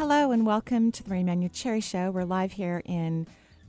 Hello and welcome to the Marie Manuchehri Show. We're live here in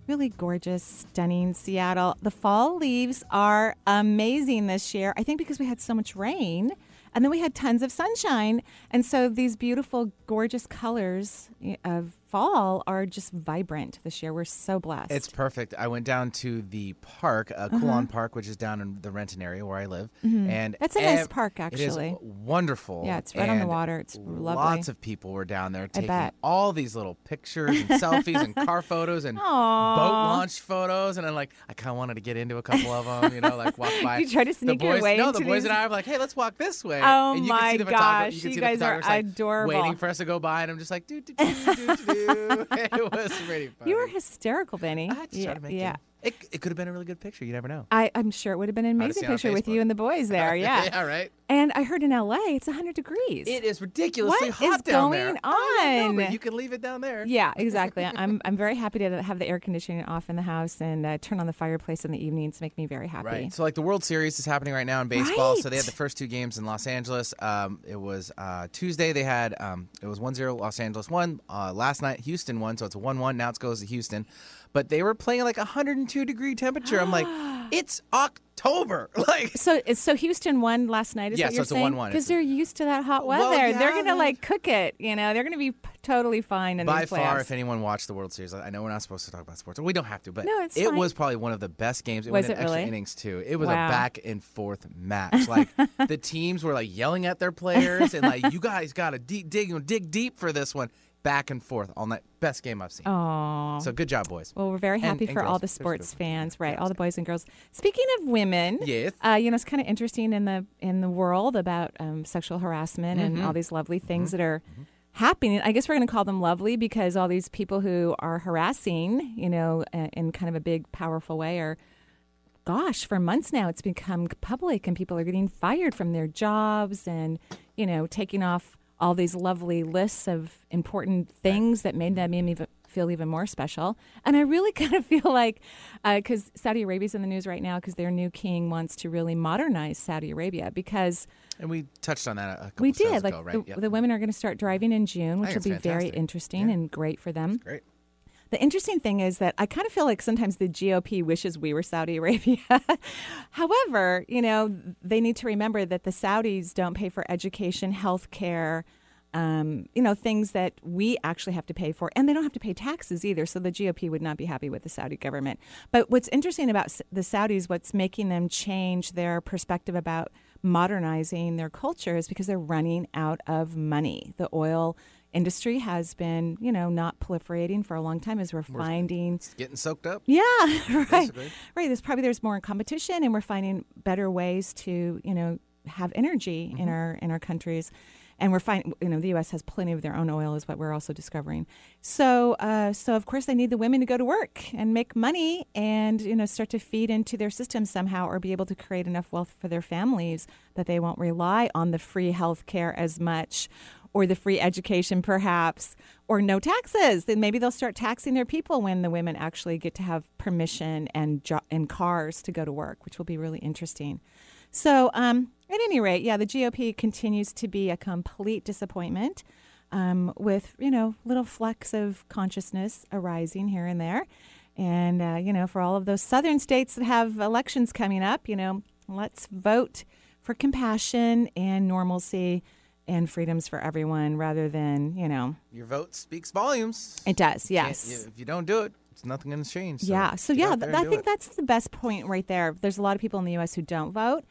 really gorgeous, stunning Seattle. The fall leaves are amazing this year. I think because we had so much rain and then we had tons of sunshine. And so these beautiful, gorgeous colors of fall are just vibrant this year. We're so blessed. It's perfect. I went down to the park, uh, Uh-huh. Park, which is down in the Renton area where I live, Mhm. and That's a nice ev- park, It is actually. wonderful. Yeah, it's right on the water. It's lovely. Lots of people were down there taking all these little pictures and selfies and car photos and Aw. boat launch photos, and I'm like, I kind of wanted to get into a couple of them, you know, like walk by. You try to the sneak your boys, way No, the boys these- and I were like, hey, let's walk this way. Oh and you my see the gosh, you, you see the guys are like, adorable. Waiting for us to go by, and I'm just like, do do do do do. Do. It was pretty funny. You were hysterical, Benny. I just yeah, to make yeah. It. It, could have been a really good picture. You never know. I, I'm sure it would have been an amazing seen it on picture with you and the boys there. Yeah. yeah, right. And I heard in LA it's 100 degrees. It is ridiculously What hot is down going there. Know, on? but you can leave it down there. Yeah, exactly. I'm I'm very happy to have the air conditioning off in the house and uh, turn on the fireplace in the evenings. Make me very happy. Right. So, like, the World Series is happening right now in baseball. So, they had the first two games in Los Angeles. Um, it was uh, Tuesday. They had, um, it was 1 0 Los Angeles won. Uh, last night, Houston won. So, it's a 1 1. Now it goes to Houston. But they were playing like 102 degree temperature. I'm like, it's October. Like, So so Houston won last night. Is Yeah, what so you're it's a saying? 1-1. Because they're used to that hot weather. Well, they're gonna like cook it. You know, they're gonna be totally fine in by far, if anyone watched the World Series, I know we're not supposed to talk about sports. We don't have to, but No, it's it fine. was probably one of the best games. It Was went in it extra really? innings too. It was Wow. a back and forth match. Like the teams were like yelling at their players and like, "You guys got to deep, dig, dig deep for this one." Back and forth all night. Best game I've seen. Oh. So good job, boys. Well, we're very happy and for all the sports fans, right? All the boys and girls. Speaking of women, Yes. uh, you know, it's kind of interesting in the in the world about um, sexual harassment and Mm-hmm. all these lovely things that are happening. I guess we're going to call them lovely because all these people who are harassing, you know, uh, in kind of a big, powerful way are. Gosh, for months now, it's become public, and people are getting fired from their jobs, and you know, taking off all these lovely lists of important things that made them even feel even more special. And I really kind of feel like, uh, because Saudi Arabia's in the news right now, because their new king wants to really modernize Saudi Arabia, because And we touched on that a couple we did. Like ago, right? the, Yep. the women are going to start driving in June, which will be it's very interesting Yeah. and great for them. Great. The interesting thing is that I kind of feel like sometimes the GOP wishes we were Saudi Arabia. However, you know, they need to remember that the Saudis don't pay for education, health care, um, you know, things that we actually have to pay for. And they don't have to pay taxes either. So the GOP would not be happy with the Saudi government. But what's interesting about the Saudis, what's making them change their perspective about modernizing their culture is because they're running out of money. The oil industry has been, you know, not proliferating for a long time as we're finding It's getting soaked up. yeah, right. Basically. Right. There's probably there's more competition and we're finding better ways to, you know, have energy in our in our countries. And we're finding, you know, the U.S. has plenty of their own oil, is what we're also discovering. So, uh, so of course, they need the women to go to work and make money, and you know, start to feed into their system somehow, or be able to create enough wealth for their families that they won't rely on the free health care as much, or the free education, perhaps, or no taxes. Then maybe they'll start taxing their people when the women actually get to have permission and jo- and cars to go to work, which will be really interesting. So, um, at any rate, yeah, the GOP continues to be a complete disappointment, um, with you know little flecks of consciousness arising here and there, and uh, you know for all of those southern states that have elections coming up, you know, let's vote for compassion and normalcy and freedoms for everyone, rather than you know Your vote speaks volumes. it does. Yes. if you don't do it, it's nothing going to change. So yeah. So yeah, th- I think it. that's the best point right there. There's a lot of people in the U.S. who don't vote,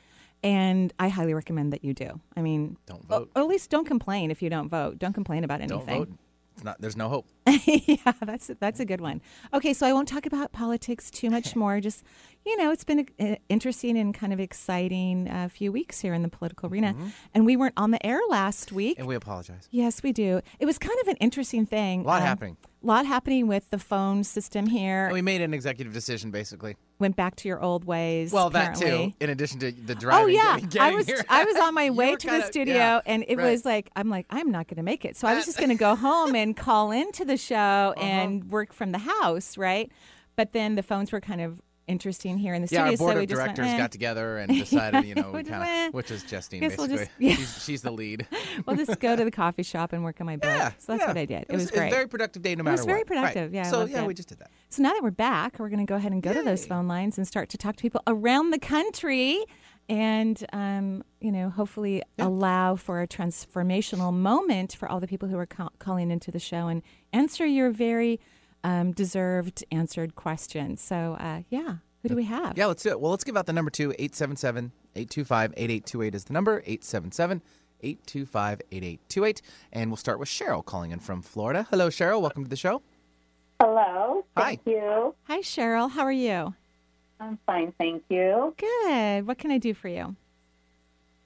and I highly recommend that you do. I mean, Don't vote. Or at least don't complain if you don't vote. Don't complain about anything. Don't vote. It's not. There's no hope. yeah, that's that's a good one. Okay, so I won't talk about politics too much more. Just you know, it's been an interesting and kind of exciting uh, few weeks here in the political arena, and we weren't on the air last week. And we apologize. Yes, we do. It was kind of an interesting thing. A lot Um, happening. A lot happening with the phone system here. And we made an executive decision, basically. Went back to your old ways. Well, that too. In addition to the Oh yeah, getting, I was here. I was on my way to the kinda- studio, yeah, and it right. was like I'm like I'm not going to make it, so I was just going to go home and call into the show Uh-huh. and work from the house, right? But then the phones were kind of interesting here in the Yeah, studio, our board so we of just went, directors eh. got together and decided, you know, we Which is, kind of, which is Justine, Guess we'll basically. just- yeah. she's, she's the lead. we'll just go to the coffee shop and work on my book. Yeah, so that's yeah. what I did. It, was, It great. a very productive day, no matter what. It was very what. Right. productive, yeah, So yeah, it. we just did that. So now that we're back, we're going to go ahead and go to those phone lines and start to talk to people around the country and, um, you know, hopefully allow for a transformational moment for all the people who are ca- calling into the show and answer your very um, deserved answered questions. So, uh, yeah, who do we have? Yeah, let's do it. Well, let's give out the number two, 877 825 8828 is the number, 877 825 8828. And we'll start with Cheryl calling in from Florida. Hello, Cheryl. Welcome to the show. Hello. Thank you. Hi, Cheryl. How are you? I'm fine, thank you. Good. What can I do for you?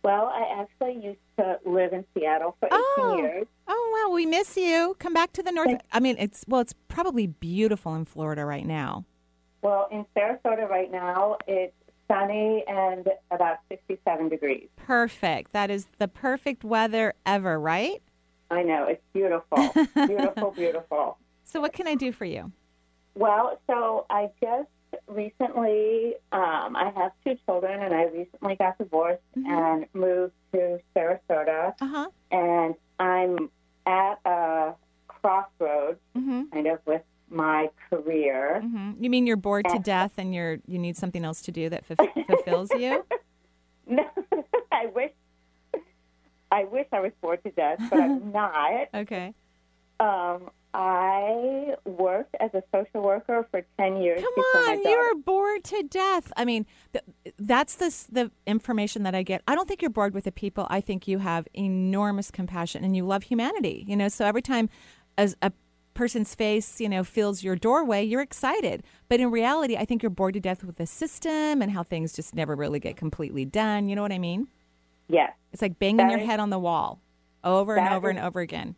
Well, I actually used to live in Seattle for 18 Oh. years. Oh, wow. We miss you. Come back to the north. I mean, it's, well, it's probably beautiful in Florida right now. Well, in Sarasota right now, it's sunny and about 67 degrees. Perfect. That is the perfect weather ever, right? I know, it's beautiful. beautiful, beautiful. So, what can I do for you? Well, so I just recently, um, I have two children, and I recently got divorced and moved to Sarasota, Uh huh. and I'm at a crossroads, Mm-hmm. kind of, with my career. hmm You mean you're bored to death and you're you need something else to do that f- fulfills you? No, I wish I wish I was bored to death, but I'm not. Okay. Um, I worked as a social worker for ten years. Come on, you're bored to death. I mean, th- that's the the information that I get. I don't think you're bored with the people. I think you have enormous compassion and you love humanity. You know, so every time as a person's face, you know, fills your doorway, you're excited. But in reality, I think you're bored to death with the system and how things just never really get completely done. You know what I mean? Yes, It's like banging That your is- head on the wall over and over is- and over again.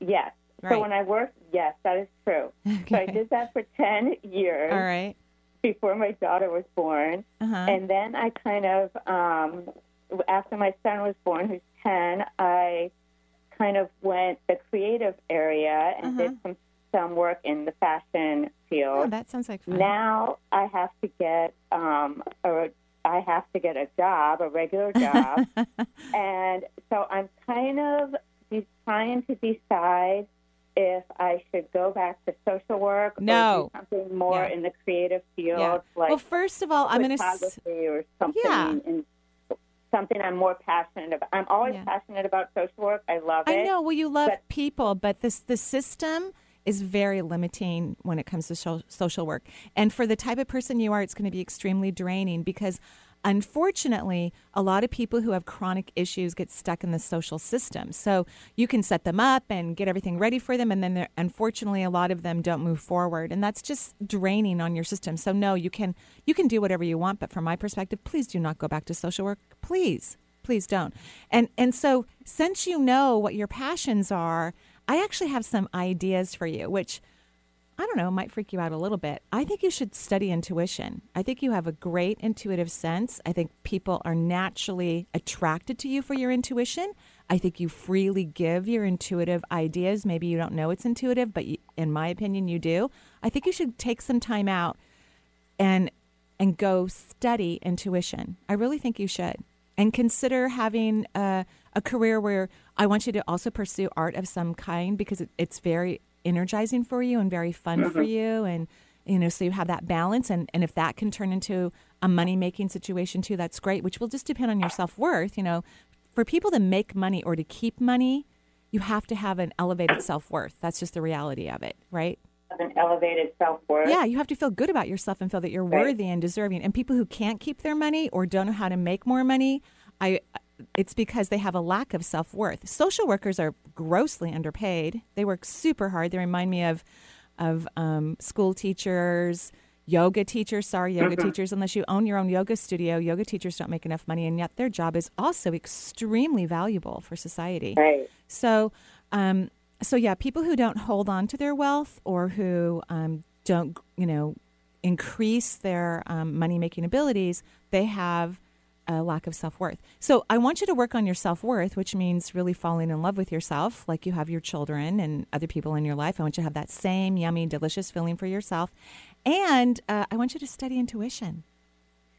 yes. Right. So when I worked, yes, that is true. So I did that for ten years All right. before my daughter was born, Uh-huh. and then I kind of, um, after my son was born, who's ten, I kind of went the creative area and did some some work in the fashion field. Oh, that sounds like fun. Now I have to get um, a, I have to get a job, a regular job, and so I'm kind of be- trying to decide if I should go back to social work No. something more Yeah. in the creative field, yeah. like well, first of all, I'm going to. photography or something. Yeah. In, something I'm more passionate about. I'm always Yeah. passionate about social work. I love it. I know. Well, you love but- people, but this the system is very limiting when it comes to social work. And for the type of person you are, it's going to be extremely draining because. Unfortunately, a lot of people who have chronic issues get stuck in the social system. So you can set them up and get everything ready for them, and then unfortunately, a lot of them don't move forward, and that's just draining on your system. So no, you can you can do whatever you want, but from my perspective, please do not go back to social work. Please, please don't. And and so since you know what your passions are, I actually have some ideas for you, which I don't know, might freak you out a little bit. I think you should study intuition. I think you have a great intuitive sense. I think people are naturally attracted to you for your intuition. I think you freely give your intuitive ideas. Maybe you don't know it's intuitive, but you, in my opinion, you do. I think you should take some time out and and go study intuition. I really think you should. And consider having a, a career where I want you to also pursue art of some kind because it, it's very energizing for you and very fun for mm-hmm. you. And, you know, so you have that balance. And, and if that can turn into a money making situation too, that's great, which will just depend on your self worth. You know, for people to make money or to keep money, you have to have an elevated self worth. That's just the reality of it, right? An elevated self worth. Yeah, you have to feel good about yourself and feel that you're Right. worthy and deserving. And people who can't keep their money or don't know how to make more money, I it's because they have a lack of self worth. Social workers are grossly underpaid. They work super hard. They remind me of of um, school teachers, yoga teachers. Sorry, yoga Mm-hmm. teachers. Unless you own your own yoga studio, yoga teachers don't make enough money, and yet their job is also extremely valuable for society. Right. So, um, so yeah, people who don't hold on to their wealth or who um, don't, you know, increase their um, money making abilities, they have a lack of self worth. So, I want you to work on your self worth, which means really falling in love with yourself, like you have your children and other people in your life. I want you to have that same yummy, delicious feeling for yourself, and uh, I want you to study intuition.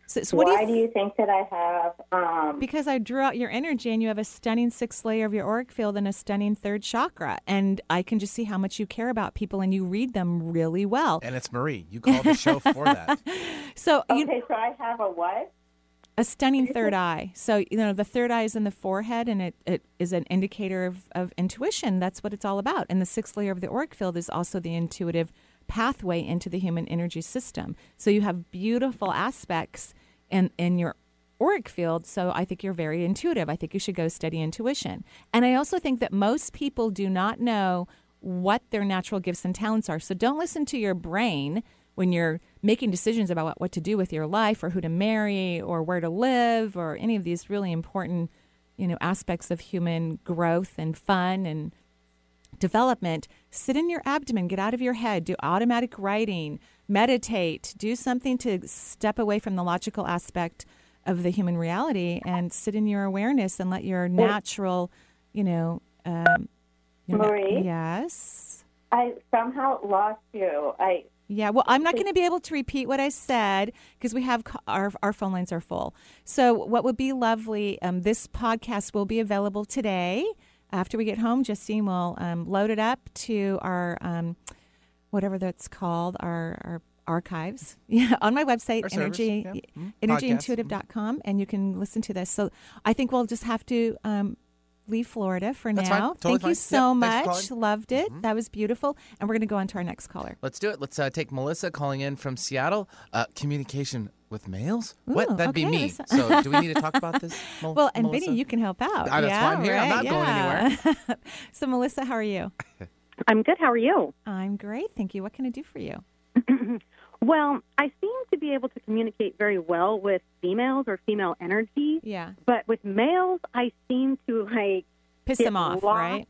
So, so what do you Why do you think that I have? Um, because I drew out your energy and you have a stunning sixth layer of your auric field and a stunning third chakra. And I can just see how much you care about people and you read them really well. And it's Marie. You called the show for that. So, you, okay, so I have a what? A stunning third eye. So, you know, the third eye is in the forehead and it, it is an indicator of, of intuition. That's what it's all about. And the sixth layer of the auric field is also the intuitive pathway into the human energy system. So you have beautiful aspects in, in your auric field. So I think you're very intuitive. I think you should go study intuition. And I also think that most people do not know what their natural gifts and talents are. So don't listen to your brain when you're making decisions about what, what to do with your life or who to marry or where to live or any of these really important, you know, aspects of human growth and fun and development, sit in your abdomen, get out of your head, do automatic writing, meditate, do something to step away from the logical aspect of the human reality and sit in your awareness and let your natural, you know, um, your na- Marie? yes. I somehow lost you. I Yeah, well, I'm not going to be able to repeat what I said because we have our our phone lines are full. So, what would be lovely? Um, this podcast will be available today. After we get home, Justine will um, load it up to our um, whatever that's called, our our archives. Yeah, on my website, Our service, energy yeah. Mhm. energyintuitive.com, and you can listen to this. So, I think we'll just have to. Leave Florida for That's now. Totally Thank you so Yep, much. calling. Loved it. That was beautiful. And we're going to go on to our next caller. Let's do it. Let's uh, take Melissa calling in from Seattle. Uh, communication with males? Ooh, what? That'd be me. So, do we need to talk about this? Mel- Well, and Melissa? Benny, you can help out. Ah, that's yeah, why I'm here. I'm right, not going yeah. so, Melissa, how are you? I'm good. How are you? I'm great, thank you. What can I do for you? Well, I seem to be able to communicate very well with females or female energy, Yeah, but with males, I seem to like, piss them off, lost. right?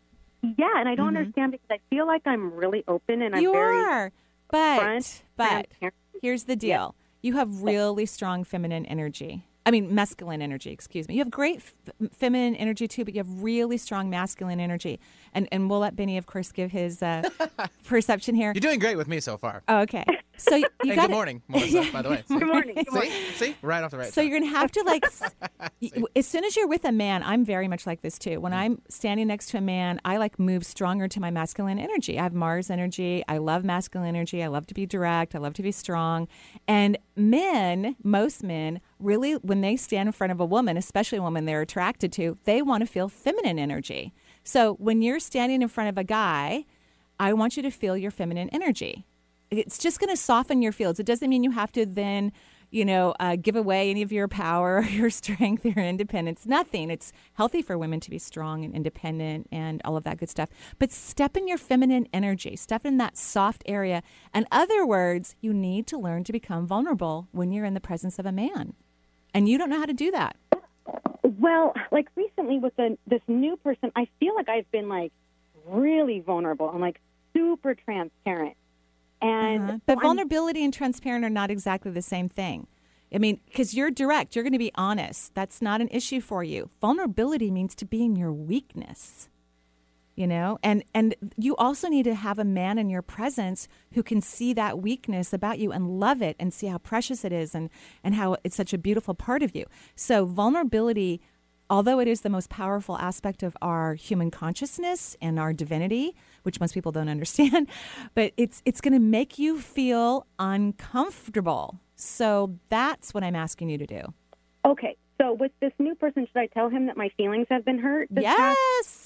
yeah, and I don't Mhm. understand because I feel like I'm really open and I'm you very are, but but here's the deal: you have really strong feminine energy. I mean, masculine energy. Excuse me. You have great f- feminine energy too, but you have really strong masculine energy. And and we'll let Benny, of course, give his uh, perception here. You're doing great with me so far. Oh, okay. So you, and got good morning, Melissa, by the way. Good morning. Good morning. See? See? Right off the right So you're gonna have to like, as soon as you're with a man, I'm very much like this too. When I'm standing next to a man, I like move stronger to my masculine energy. I have Mars energy. I love masculine energy. I love to be direct. I love to be strong. And men, most men, really, when they stand in front of a woman, especially a woman they're attracted to, they want to feel feminine energy. So when you're standing in front of a guy, I want you to feel your feminine energy. It's just going to soften your fields. It doesn't mean you have to then, you know, uh, give away any of your power, your strength, your independence. Nothing. It's healthy for women to be strong and independent and all of that good stuff. But step in your feminine energy, step in that soft area. In other words, you need to learn to become vulnerable when you're in the presence of a man. And you don't know how to do that. Well, like recently with the, this new person, I feel like I've been like really vulnerable. I'm like super transparent. And Uh-huh. so But I'm- vulnerability and transparent are not exactly the same thing. I mean, because you're direct, you're going to be honest. That's not an issue for you. Vulnerability means to be in your weakness, you know, and and you also need to have a man in your presence who can see that weakness about you and love it and see how precious it is and and how it's such a beautiful part of you. So vulnerability although it is the most powerful aspect of our human consciousness and our divinity, which most people don't understand, but it's it's going to make you feel uncomfortable. So that's what I'm asking you to do. okay. So with this new person, should I tell him that my feelings have been hurt? yes past-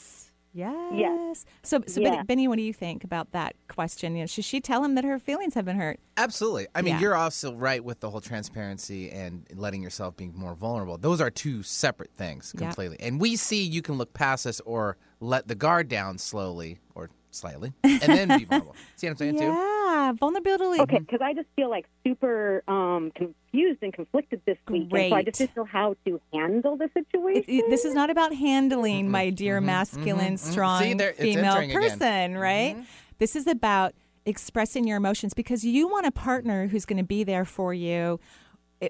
Yes. Yes. So, so Yeah. Benny, Benny, what do you think about that question? You know, should she tell him that her feelings have been hurt? Absolutely. I mean, Yeah. you're also right with the whole transparency and letting yourself be more vulnerable. Those are two separate things Yeah. completely. And we see you can look past us or let the guard down slowly or slightly and then be vulnerable. See what I'm saying, too? Yeah, vulnerability. Okay, because I just feel like super um, confused and conflicted this week, and so I just didn't know how to handle the situation. It- it- this is not about handling, mm-hmm, my dear mm-hmm, masculine, mm-hmm, strong See, there- female entering again. person, right? This is about expressing your emotions because you want a partner who's going to be there for you.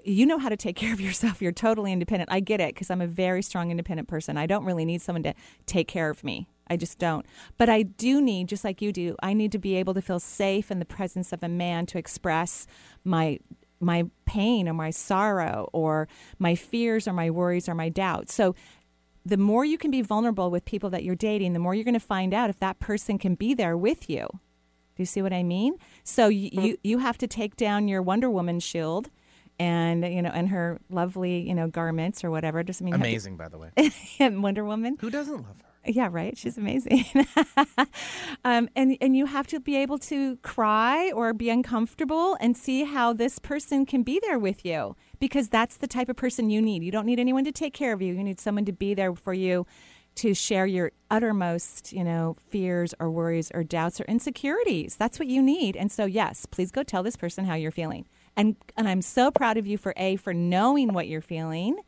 You know how to take care of yourself. You're totally independent. I get it because I'm a very strong, independent person. I don't really need someone to take care of me. I just don't. But I do need, just like you do, I need to be able to feel safe in the presence of a man to express my my pain or my sorrow or my fears or my worries or my doubts. So the more you can be vulnerable with people that you're dating, the more you're going to find out if that person can be there with you. Do you see what I mean? So you mm-hmm. you, you have to take down your Wonder Woman shield and you know and her lovely, you know, garments or whatever. Doesn't mean have to- Amazing, by the way. and Wonder Woman. Who doesn't love her? Yeah, right. She's amazing. um, and and you have to be able to cry or be uncomfortable and see how this person can be there with you because that's the type of person you need. You don't need anyone to take care of you. You need someone to be there for you to share your uttermost, you know, fears or worries or doubts or insecurities. That's what you need. And so yes, please go tell this person how you're feeling. And and I'm so proud of you for A for knowing what you're feeling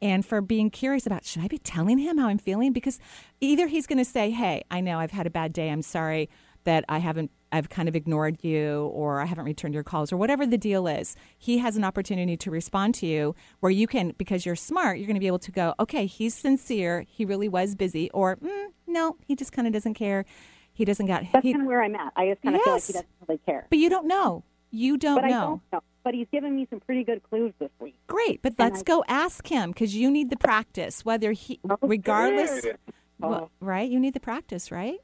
and for being curious about should I be telling him how I'm feeling because either he's going to say, "Hey, I know I've had a bad day. I'm sorry that I haven't I've kind of ignored you or I haven't returned your calls or whatever the deal is." He has an opportunity to respond to you where you can because you're smart, you're going to be able to go, "Okay, he's sincere. He really was busy." Or, mm, "No, he just kind of doesn't care. He doesn't got That's he, kind of where I'm at. I just kind of feel like he doesn't really care. But you don't know. You don't But I don't know. But he's given me some pretty good clues this week. Great, but And let's I- go ask him because you need the practice. Whether he, regardless, well, right? You need the practice, right?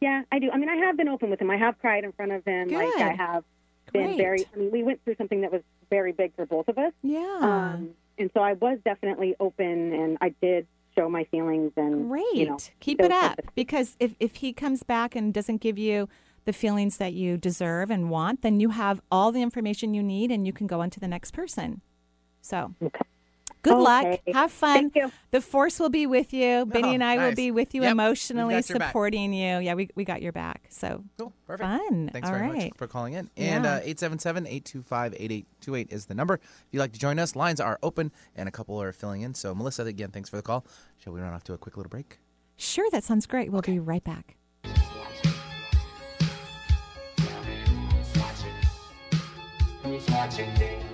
Yeah, I do. I mean, I have been open with him. I have cried in front of him. Like I have been Great. very. I mean, we went through something that was very big for both of us. Yeah. Um, and so I was definitely open, and I did show my feelings. And Great. you know, Keep it up because if if he comes back and doesn't give you the feelings that you deserve and want, then you have all the information you need and you can go on to the next person. So. Good luck. Have fun. Thank you. The force will be with you. Benny Oh, and I will be with you Yep, emotionally got your back. supporting you. Yeah, we, we got your back. So Cool. Perfect. Fun. Thanks All very right. much for calling in. And Yeah. uh, 877-825-8828 is the number. If you'd like to join us, lines are open and a couple are filling in. So Melissa, again, thanks for the call. Shall we run off to a quick little break? Sure, that sounds great. We'll be right back. Misfortune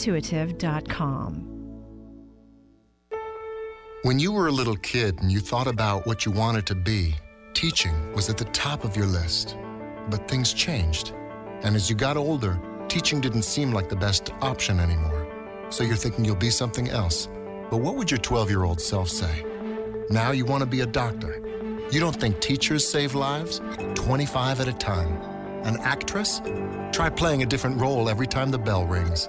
EnergyIntuitive.com. When you were a little kid and you thought about what you wanted to be, teaching was at the top of your list. But things changed. And as you got older, teaching didn't seem like the best option anymore. So you're thinking you'll be something else. But what would your 12 year old self say? Now you want to be a doctor. You don't think teachers save lives? 25 at a time. An actress? Try playing a different role every time the bell rings.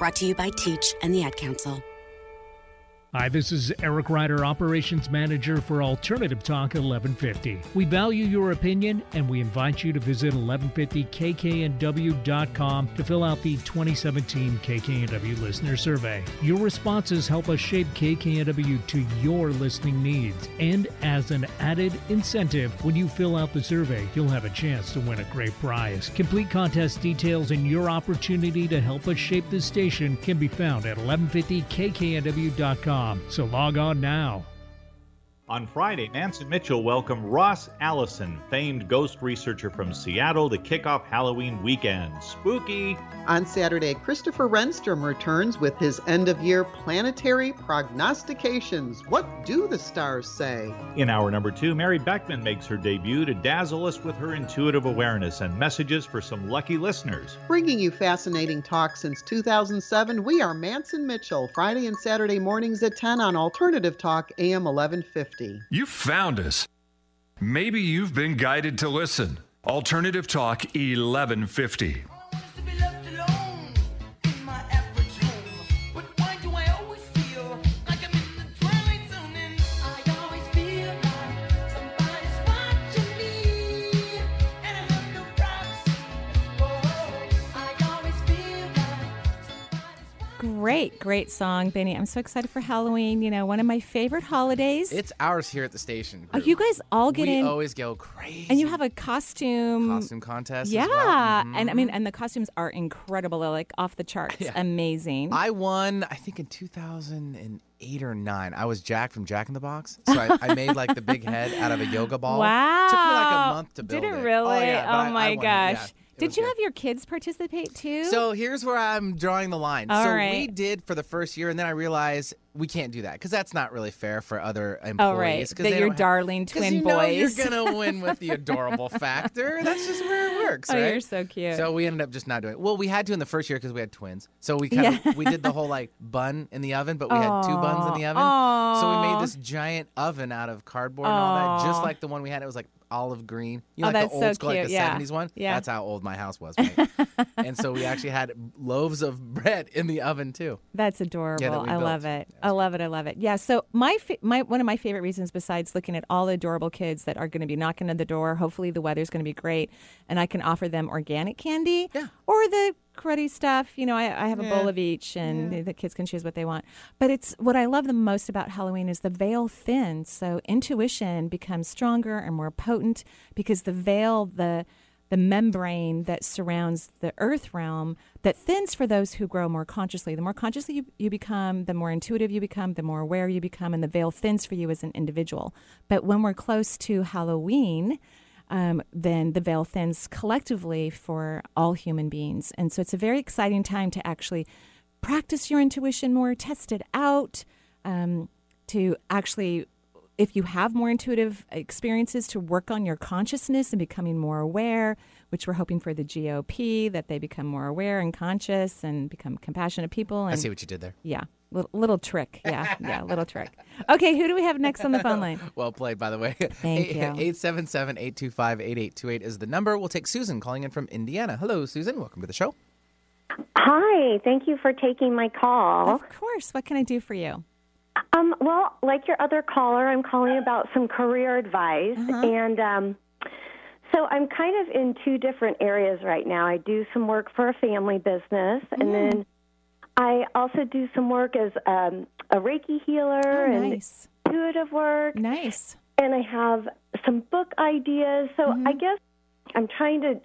Brought to you by Teach and the Ad Council. Hi, this is Eric Ryder, Operations Manager for Alternative Talk 1150. We value your opinion and we invite you to visit 1150kknw.com to fill out the 2017 KKNW Listener Survey. Your responses help us shape KKNW to your listening needs. And as an added incentive, when you fill out the survey, you'll have a chance to win a great prize. Complete contest details and your opportunity to help us shape the station can be found at 1150kknw.com. So log on now. On Friday, Manson Mitchell welcomed Ross Allison, famed ghost researcher from Seattle, to kick off Halloween weekend. Spooky! On Saturday, Christopher Renstrom returns with his end of year planetary prognostications. What do the stars say? In hour number two, Mary Beckman makes her debut to dazzle us with her intuitive awareness and messages for some lucky listeners. Bringing you fascinating talk since 2007, we are Manson Mitchell, Friday and Saturday mornings at 10 on Alternative Talk, AM 1150. You found us. Maybe you've been guided to listen. Alternative Talk 1150. Great, great song, Benny. I'm so excited for Halloween. You know, one of my favorite holidays. It's ours here at the station. Oh, you guys all get we in. always go crazy. and you have a costume. costume contest. as Yeah, well. Mhm. and I mean, and the costumes are incredible. They're like off the charts, Yeah. amazing. I won, I think in 2008 or 9. I was Jack from Jack in the Box. So I, I made like the big head out of a yoga ball. Wow, Took me like a month to build Did it it. really? Oh, yeah, I- I my won it, yeah. Did you good. have your kids participate too? So here's where I'm drawing the line. All so right. we did for the first year, and then I realized we can't do that because that's not really fair for other employees. oh right, your have- darling 'cause twin you know boys. You're gonna win with the adorable factor. That's just where it works, oh, right? you're so cute. So we ended up just not doing it. Well, we had to in the first year because we had twins. So we kind of Yeah. we did the whole like bun in the oven, but we had two buns in the oven. So we made this giant oven out of cardboard and all that, just like the one we had. It was like olive green. You know, Oh, like the so old school, like the yeah. 70s one. Yeah. That's how old my house was. mate. and so we actually had loaves of bread in the oven too. That's adorable. we I love it. I love it. I love it. Yeah. So my fa- my one of my favorite reasons, besides looking at all the adorable kids that are going to be knocking at the door, hopefully the weather's going to be great, and I can offer them organic candy Yeah. or the cruddy stuff. You know, I, I have a bowl of each, and the, the kids can choose what they want. But it's what I love the most about Halloween is the veil thins, so intuition becomes stronger and more potent because the veil the the membrane that surrounds the earth realm that thins for those who grow more consciously. The more consciously you, you become, the more intuitive you become, the more aware you become, and the veil thins for you as an individual. But when we're close to Halloween, um, then the veil thins collectively for all human beings. And so it's a very exciting time to actually practice your intuition more, test it out, um, to actually if you have more intuitive experiences to work on your consciousness and becoming more aware, which we're hoping for the GOP that they become more aware and conscious and become compassionate people. And I see what you did there. yeah, little, little trick. Yeah, yeah, little trick. Okay, who do we have next on the phone line? Well played, by the way. Thank you. 877 825 8828 is the number. We'll take Susan calling in from Indiana. Hello, Susan. Welcome to the show. Hi, thank you for taking my call. Of course. What can I do for you? Um, well, like your other caller, I'm calling about some career advice. And um, so I'm kind of in two different areas right now. I do some work for a family business, and then I also do some work as um, a Reiki healer Oh, and intuitive work. Nice. And I have some book ideas. So I guess I'm trying to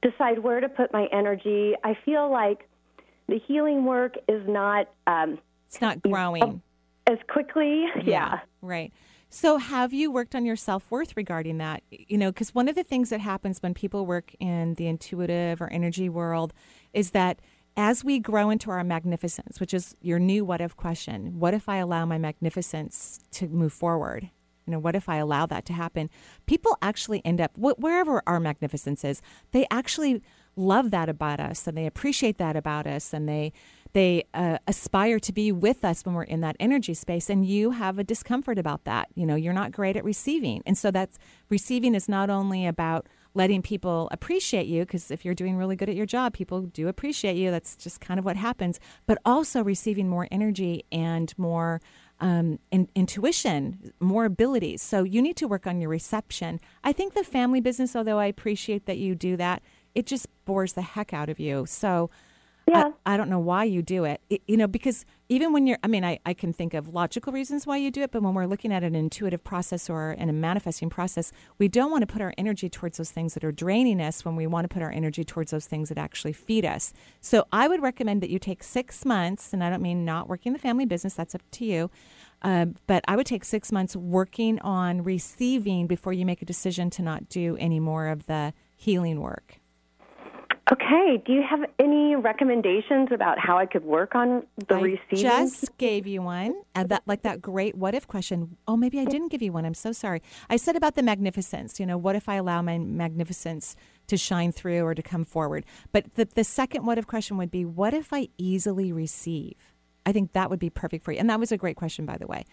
decide where to put my energy. I feel like the healing work is not um, It's not growing. as quickly. Yeah. Right. So, have you worked on your self worth regarding that? You know, because one of the things that happens when people work in the intuitive or energy world is that as we grow into our magnificence, which is your new what if question, what if I allow my magnificence to move forward? You know, what if I allow that to happen? People actually end up, wh- wherever our magnificence is, they actually love that about us and they appreciate that about us and they they uh, aspire to be with us when we're in that energy space and you have a discomfort about that you know you're not great at receiving and so that's receiving is not only about letting people appreciate you because if you're doing really good at your job people do appreciate you that's just kind of what happens but also receiving more energy and more um, in, intuition, more abilities. So you need to work on your reception. I think the family business, although I appreciate that you do that, it just bores the heck out of you. So Yeah. I, I don't know why you do it. it. You know, because even when you're, I mean, I, I can think of logical reasons why you do it, but when we're looking at an intuitive process or in a manifesting process, we don't want to put our energy towards those things that are draining us when we want to put our energy towards those things that actually feed us. So I would recommend that you take six months, and I don't mean not working the family business, that's up to you. Uh, but I would take six months working on receiving before you make a decision to not do any more of the healing work. Okay. Do you have any recommendations about how I could work on the receiving? I receiving? just gave you one. Uh, that like that great what if question. Oh, maybe I didn't give you one. I'm so sorry. I said about the magnificence. You know, what if I allow my magnificence to shine through or to come forward? But the the second what if question would be, what if I easily receive? I think that would be perfect for you. And that was a great question, by the way.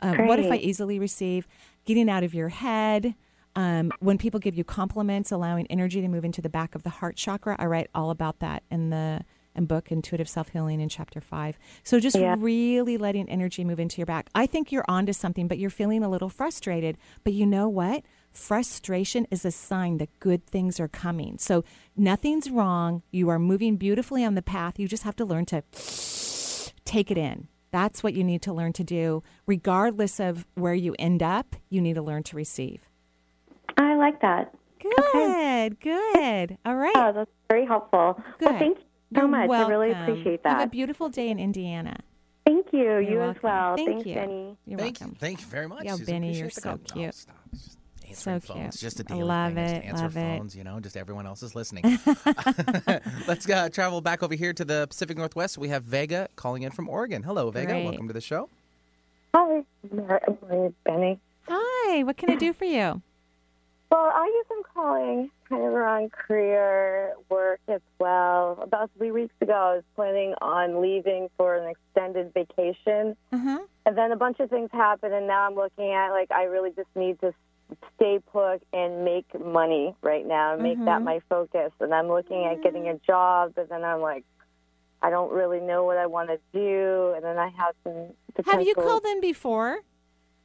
Um, what if I easily receive? Getting out of your head. Um, when people give you compliments, allowing energy to move into the back of the heart chakra. I write all about that in the in book Intuitive Self Healing in chapter five. So just Yeah. really letting energy move into your back. I think you're onto something, but you're feeling a little frustrated. But you know what? Frustration is a sign that good things are coming. So nothing's wrong. You are moving beautifully on the path. You just have to learn to take it in. That's what you need to learn to do. Regardless of where you end up, you need to learn to receive. I like that. Good, good. All right. Oh, that's very helpful. Good. Well, thank you so You're much. I really welcome. appreciate Have a beautiful day in Indiana. Thank you. You're you as well. Thank Thanks, you. Benny. You're thank welcome. you. Thank you very much. Yo, Susan. Benny, you're so call. No, cute. stop. So answering cute. phones. Just a I daily love thing it, to answer love it. phones, you know, just everyone else is listening. Let's uh, travel back over here to the Pacific Northwest. We have Vega calling in from Oregon. Hello, Vega. Great. Welcome to the show. Hi, Mar- Benny. Hi, what can I do for you? Well, I guess I'm calling kind of around career work as well. About three weeks ago, I was planning on leaving for an extended vacation, Uh-huh. and then a bunch of things happened, and now I'm looking at like I really just need to stay put and make money right now and make that Mhm. my focus. And I'm looking at getting a job, but then I'm like, I don't really know what I want to do, and then I have some. Have you called in before?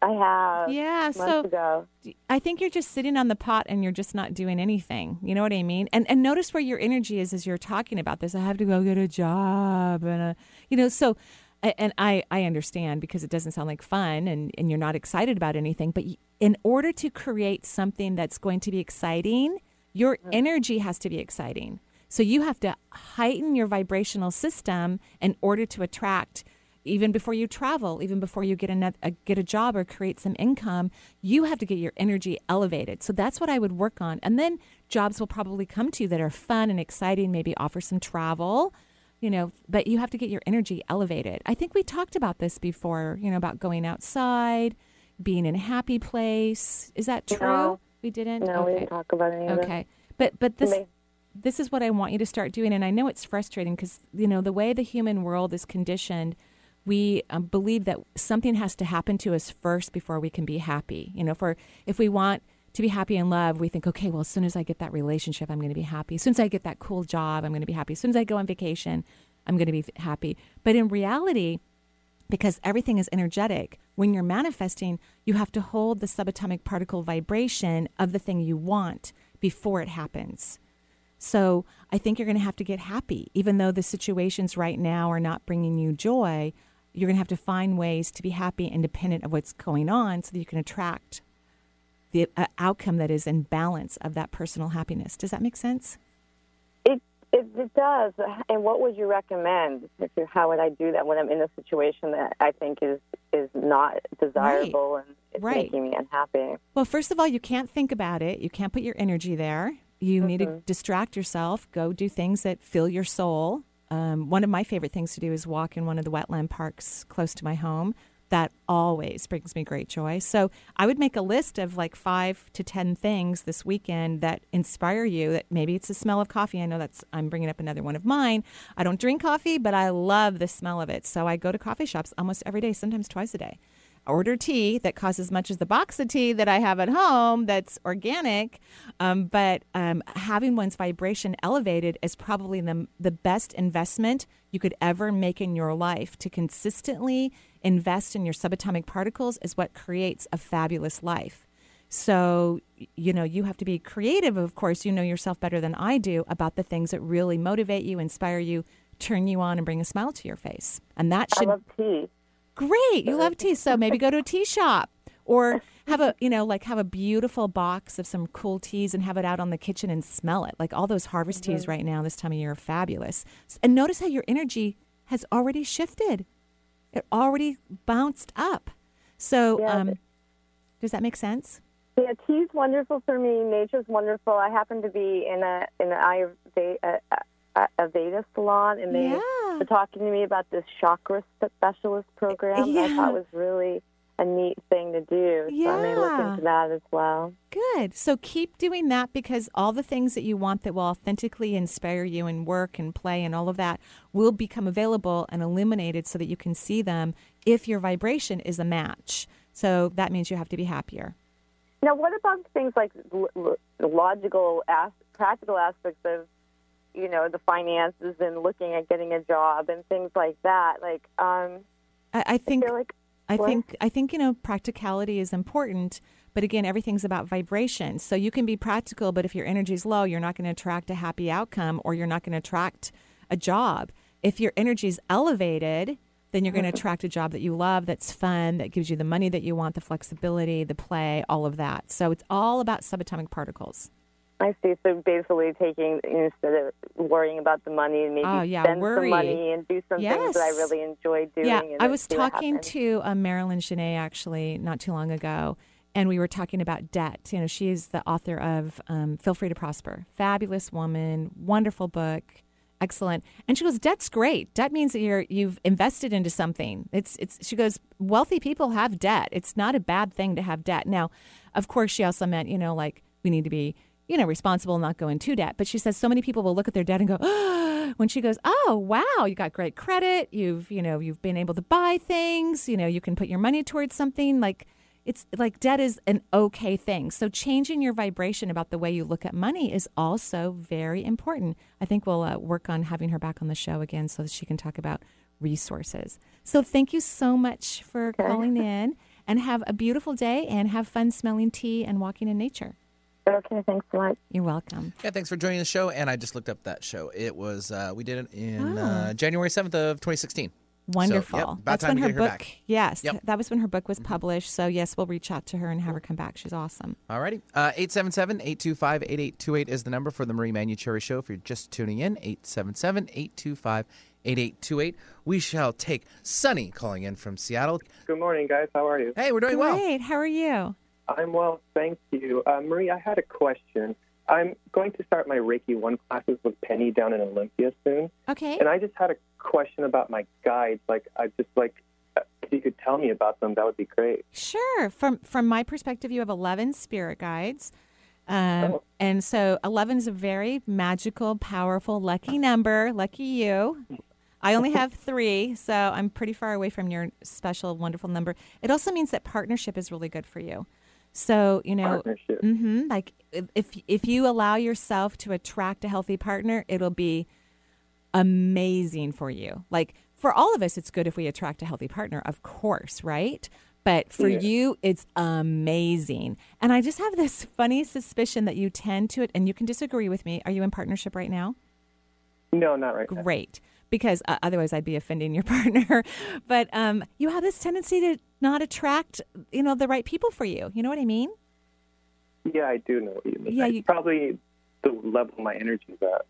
I have. Yeah, so ago. I think you're just sitting on the pot and you're just not doing anything. You know what I mean? And and notice where your energy is as you're talking about this. I have to go get a job and a, you know, so and I I understand because it doesn't sound like fun and and you're not excited about anything, but in order to create something that's going to be exciting, your mm-hmm. energy has to be exciting. So you have to heighten your vibrational system in order to attract even before you travel, even before you get a, a uh, get a job or create some income, you have to get your energy elevated. So that's what I would work on. And then jobs will probably come to you that are fun and exciting, maybe offer some travel, you know, but you have to get your energy elevated. I think we talked about this before, you know, about going outside, being in a happy place. Is that true? No. We didn't? No, we Okay. didn't talk about any. Okay. But but this this is what I want you to start doing and I know it's frustrating cuz you know the way the human world is conditioned we um, believe that something has to happen to us first before we can be happy. You know, for if we want to be happy in love, we think, okay, well, as soon as I get that relationship, I'm going to be happy. As soon as I get that cool job, I'm going to be happy. As soon as I go on vacation, I'm going to be happy. But in reality, because everything is energetic, when you're manifesting, you have to hold the subatomic particle vibration of the thing you want before it happens. So I think you're going to have to get happy, even though the situations right now are not bringing you joy. You're going to have to find ways to be happy independent of what's going on so that you can attract the uh, outcome that is in balance of that personal happiness. Does that make sense? It, it it does. And what would you recommend? If you, how would I do that when I'm in a situation that I think is is not desirable and it's Right. making me unhappy? Well, first of all, you can't think about it. You can't put your energy there. You need to Mhm. distract yourself. Go do things that fill your soul. Um, one of my favorite things to do is walk in one of the wetland parks close to my home. That always brings me great joy. So I would make a list of like five to 10 things this weekend that inspire you. That maybe it's the smell of coffee. I know that's, I'm bringing up another one of mine. I don't drink coffee, but I love the smell of it. So I go to coffee shops almost every day, sometimes twice a day. Order tea that costs as much as the box of tea that I have at home that's organic. Um, but um, having one's vibration elevated is probably the, the best investment you could ever make in your life. To consistently invest in your subatomic particles is what creates a fabulous life. So, you know, you have to be creative, of course. You know yourself better than I do about the things that really motivate you, inspire you, turn you on, and bring a smile to your face. And that should. I love tea. Great. You love tea. So maybe go to a tea shop or have a, you know, like have a beautiful box of some cool teas and have it out on the kitchen and smell it. Like all those harvest teas Mm-hmm. right now, this time of year, are fabulous. And notice how your energy has already shifted, it already bounced up. So, Yeah, um, does that make sense? Yeah, tea's wonderful for me. Nature's wonderful. I happen to be in a in an Ayurveda a, a, Aveda salon, and they Yeah. were talking to me about this chakra specialist program. that I thought was really a neat thing to do. So I may look into that as well. Good. So keep doing that because all the things that you want that will authentically inspire you in work and play and all of that will become available and illuminated so that you can see them if your vibration is a match. So that means you have to be happier. Now, what about things like l- l- logical, as- practical aspects of, you know, the finances and looking at getting a job and things like that? Like, um, I, I think like I think I think you know practicality is important, but again, everything's about vibration. So you can be practical, but if your energy is low, you're not going to attract a happy outcome, or you're not going to attract a job. If your energy is elevated, then you're going to attract a job that you love, that's fun, that gives you the money that you want, the flexibility, the play, all of that. So it's all about subatomic particles. I see. So basically, taking instead of worrying about the money and maybe Oh, yeah, spend worry. some money and do some things that I really enjoy doing. Yeah, I was talking to uh, Marilyn Jenett actually not too long ago, and we were talking about debt. You know, she is the author of um, "Feel Free to Prosper." Fabulous woman, wonderful book, excellent. And she goes, "Debt's great. Debt means that you're you've invested into something. It's it's." She goes, "Wealthy people have debt. It's not a bad thing to have debt." Now, of course, she also meant you know like we need to be you know responsible, and not go into debt. But she says so many people will look at their debt and go, "Oh." when she goes, "Oh, wow, you got great credit. You've, you know, you've been able to buy things, you know, you can put your money towards something like it's like debt is an okay thing. So changing your vibration about the way you look at money is also very important. I think we'll uh, work on having her back on the show again so that she can talk about resources. So thank you so much for calling in and have a beautiful day and have fun smelling tea and walking in nature. Okay, thanks so much. You're welcome. Yeah, thanks for joining the show. And I just looked up that show. It was uh, we did it in Oh. uh, January seventh of 2016. Wonderful. So, yep, about That's time when to her get her book. back. Yes, Yep. that was when her book was published. So yes, we'll reach out to her and have her come back. She's awesome. Alrighty. Uh, 877-825-8828 is the number for the Marie Manuchehri Show. If you're just tuning in, 877-825-8828. We shall take Sunny calling in from Seattle. Good morning, guys. How are you? Hey, we're doing well. Great. How are you? I'm well, thank you. Uh, Marie, I had a question. I'm going to start my Reiki 1 classes with Penny down in Olympia soon. Okay. And I just had a question about my guides. Like, I just like, uh, if you could tell me about them, that would be great. Sure. From from my perspective, you have eleven spirit guides, um, and so eleven is a very magical, powerful, lucky number. Lucky you. I only have three, so I'm pretty far away from your special, wonderful number. It also means that partnership is really good for you. So you know, Partnership. hmm like if if you allow yourself to attract a healthy partner, it'll be amazing for you. Like for all of us, it's good if we attract a healthy partner, of course, right? But for Yeah. you, it's amazing. And I just have this funny suspicion that you tend to it, and you can disagree with me. Are you in partnership right now? No, not right now. Great. Because uh, otherwise, I'd be offending your partner. but um, you have this tendency to not attract, you know, the right people for you. You know what I mean? Yeah, I do know what you mean. Yeah, you- probably the level my energy's at.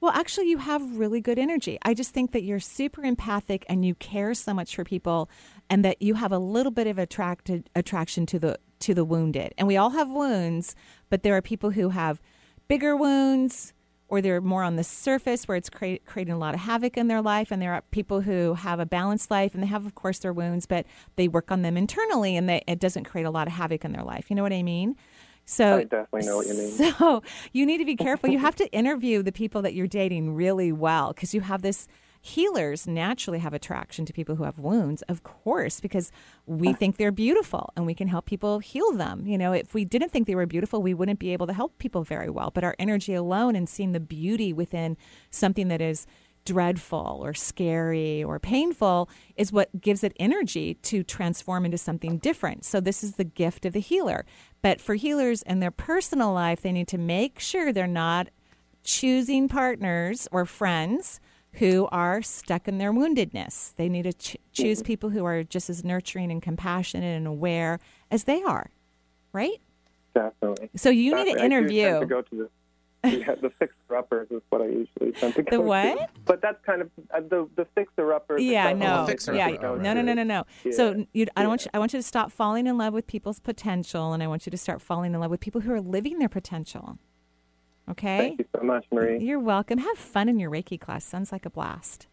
Well, actually, you have really good energy. I just think that you're super empathic and you care so much for people, and that you have a little bit of attracted attraction to the to the wounded. And we all have wounds, but there are people who have bigger wounds, or they're more on the surface where it's create, creating a lot of havoc in their life. And there are people who have a balanced life, and they have, of course, their wounds, but they work on them internally, and they, it doesn't create a lot of havoc in their life. You know what I mean? So I definitely know what you mean. so you need to be careful. You have to interview the people that you're dating really well because you have this healers naturally have attraction to people who have wounds, of course, because we think they're beautiful and we can help people heal them. You know, if we didn't think they were beautiful, we wouldn't be able to help people very well. But our energy alone and seeing the beauty within something that is dreadful or scary or painful is what gives it energy to transform into something different. So, this is the gift of the healer. But for healers in their personal life, they need to make sure they're not choosing partners or friends who are stuck in their woundedness. They need to ch- choose people who are just as nurturing and compassionate and aware as they are, right? Definitely. So you need to Definitely. I do interview. tend to go to the yeah, the fixer uppers is what I usually tend to go The what? to. But that's kind of uh, the the fixer uppers. Yeah, no, what I yeah, no, no, no, no, no. Yeah. So you, I don't want you. I want you to stop falling in love with people's potential, and I want you to start falling in love with people who are living their potential. Okay. Thank you so much, Marie. You're welcome. Have fun in your Reiki class. Sounds like a blast.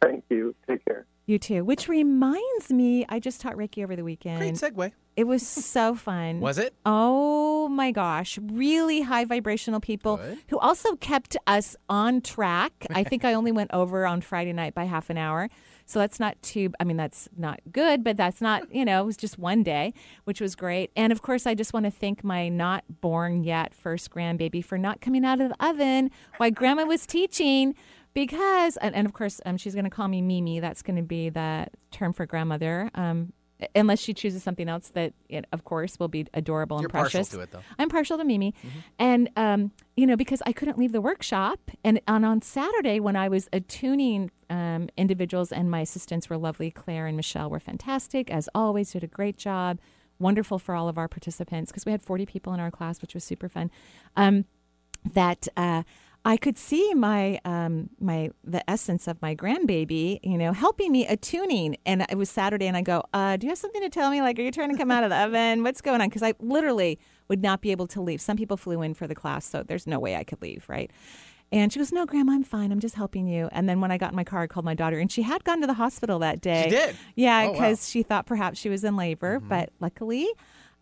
Thank you. Take care. You too. Which reminds me, I just taught Reiki over the weekend. Great segue. It was so fun. Was it? Oh my gosh. Really high vibrational people who also kept us on track. I think I only went over on Friday night by half an hour. So that's not too, I mean, that's not good, but that's not, you know, it was just one day, which was great. And of course, I just want to thank my not born yet first grandbaby for not coming out of the oven while grandma was teaching because, and, and of course, um, she's going to call me Mimi. That's going to be the term for grandmother. Um, unless she chooses something else that, it, of course, will be adorable and You're partial precious. to it, though. I'm partial to Mimi, and um, you know because I couldn't leave the workshop, and on on Saturday when I was attuning um, individuals, and my assistants were lovely. Claire and Michelle were fantastic as always. Did a great job. Wonderful for all of our participants because we had 40 people in our class, which was super fun. Um, that uh, I could see my um, my the essence of my grandbaby, you know, helping me attuning. And it was Saturday, and I go, uh, "Do you have something to tell me? Like, are you trying to come out of the oven? What's going on?" Because I literally would not be able to leave. Some people flew in for the class, so there's no way I could leave, right? And she goes, "No, Grandma, I'm fine. I'm just helping you." And then when I got in my car, I called my daughter, and she had gone to the hospital that day. She did? yeah, Oh, wow. because she thought perhaps she was in labor, but luckily.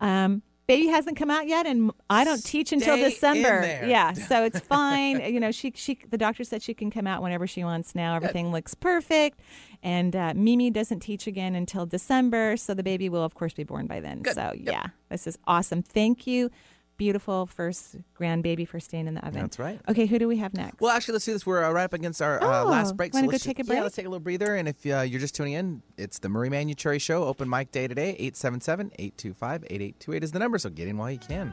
Um, Baby hasn't come out yet, and I don't teach until Stay December. Yeah, so it's fine. you know, she she the doctor said she can come out whenever she wants. Now everything looks perfect, and uh, Mimi doesn't teach again until December, so the baby will of course be born by then. So yeah, this is awesome. Thank you, beautiful first grandbaby for staying in the oven. That's right. Okay, who do we have next? Well, actually, let's do this. We're uh, right up against our uh, Oh, last break. wanna let's go just- take a Yeah, let's take a little breather. And if uh, you're just tuning in, it's the Marie Manuchehri Show, open mic day today. 877-825-8828 is the number, so get in while you can.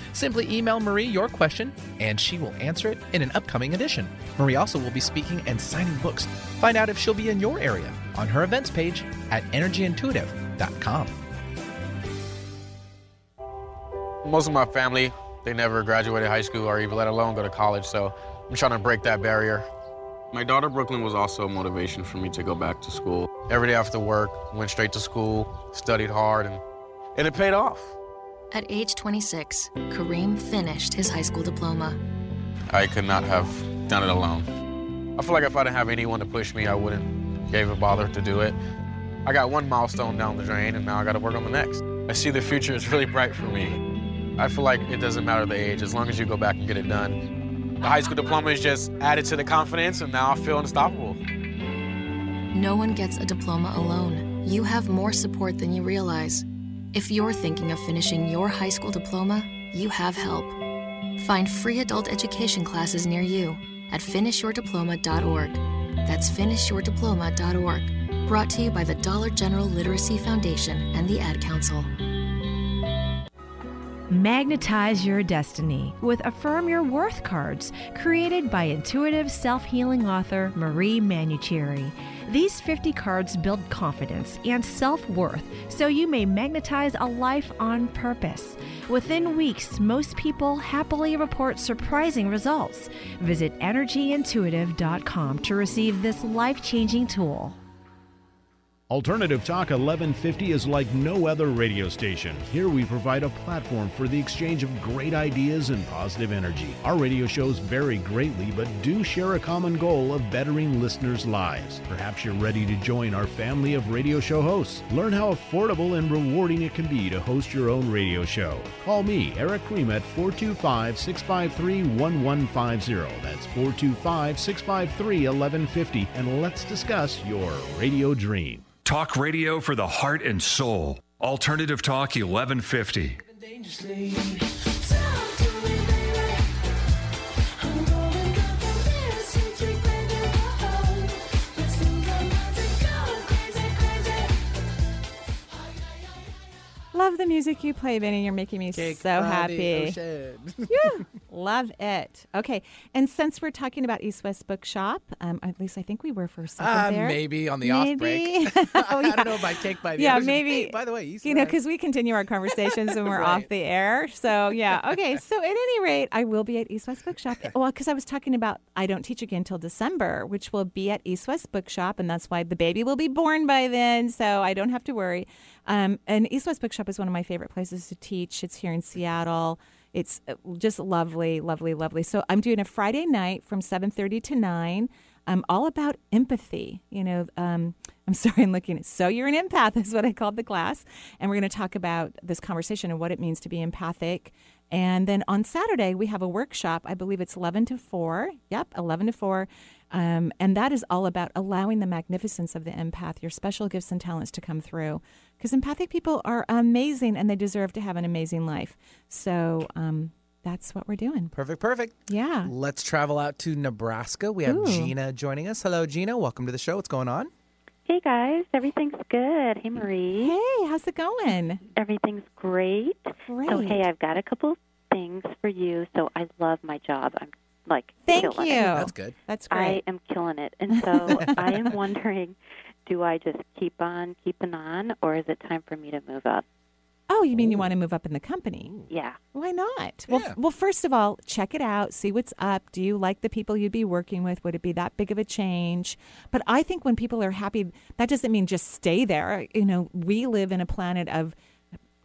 Simply email Marie your question and she will answer it in an upcoming edition. Marie also will be speaking and signing books. Find out if she'll be in your area on her events page at energyintuitive.com. Most of my family, they never graduated high school or even let alone go to college, so I'm trying to break that barrier. My daughter Brooklyn was also a motivation for me to go back to school. Every day after work, went straight to school, studied hard, and, and it paid off. At age 26, Kareem finished his high school diploma. I could not have done it alone. I feel like if I didn't have anyone to push me, I wouldn't even bother to do it. I got one milestone down the drain, and now I got to work on the next. I see the future is really bright for me. I feel like it doesn't matter the age, as long as you go back and get it done. The high school diploma is just added to the confidence, and now I feel unstoppable. No one gets a diploma alone. You have more support than you realize. If you're thinking of finishing your high school diploma, you have help. Find free adult education classes near you at finishyourdiploma.org. That's finishyourdiploma.org. Brought to you by the Dollar General Literacy Foundation and the Ad Council. Magnetize your destiny with Affirm Your Worth cards, created by intuitive self healing author Marie Manuchehri. These 50 cards build confidence and self worth so you may magnetize a life on purpose. Within weeks, most people happily report surprising results. Visit energyintuitive.com to receive this life changing tool. Alternative Talk 1150 is like no other radio station. Here we provide a platform for the exchange of great ideas and positive energy. Our radio shows vary greatly, but do share a common goal of bettering listeners' lives. Perhaps you're ready to join our family of radio show hosts. Learn how affordable and rewarding it can be to host your own radio show. Call me, Eric Cream, at 425 653 1150. That's 425 653 1150, and let's discuss your radio dream. Talk radio for the heart and soul. Alternative Talk 1150. Love the music you play, Benny. You're making me Cake so happy. yeah, love it. Okay, and since we're talking about East West Bookshop, um, at least I think we were for a second Uh, there. maybe on the off break. Oh, I yeah. don't know about cake by the yeah, ocean. maybe. Hey, by the way, East you know, because we continue our conversations when we're Right. off the air. So yeah, okay. So at any rate, I will be at East West Bookshop. Well, because I was talking about I don't teach again until December, which will be at East West Bookshop, and that's why the baby will be born by then. So I don't have to worry. Um, and East West Bookshop is one of my favorite places to teach. It's here in Seattle. It's uh, just lovely, lovely, lovely. So I'm doing a Friday night from 7:30 to 9. I'm all about empathy. You know, um, I'm sorry, I'm looking at. So you're an empath is what I called the class, and we're going to talk about this conversation and what it means to be empathic. And then on Saturday we have a workshop. I believe it's 11 to 4. Yep, 11 to 4. Um, and that is all about allowing the magnificence of the empath, your special gifts and talents to come through. Because empathic people are amazing and they deserve to have an amazing life. So um, that's what we're doing. Perfect, perfect. Yeah. Let's travel out to Nebraska. We have Ooh. Gina joining us. Hello, Gina. Welcome to the show. What's going on? Hey guys, everything's good. Hey Marie. Hey, how's it going? Everything's great. Great. So hey, I've got a couple things for you. So I love my job. I'm like Thank you. it. That's good. That's great. I am killing it. And so I am wondering, do I just keep on keeping on or is it time for me to move up? Oh, you mean you want to move up in the company? Yeah. Why not? Well, well, first of all, check it out. See what's up. Do you like the people you'd be working with? Would it be that big of a change? But I think when people are happy, that doesn't mean just stay there. You know, we live in a planet of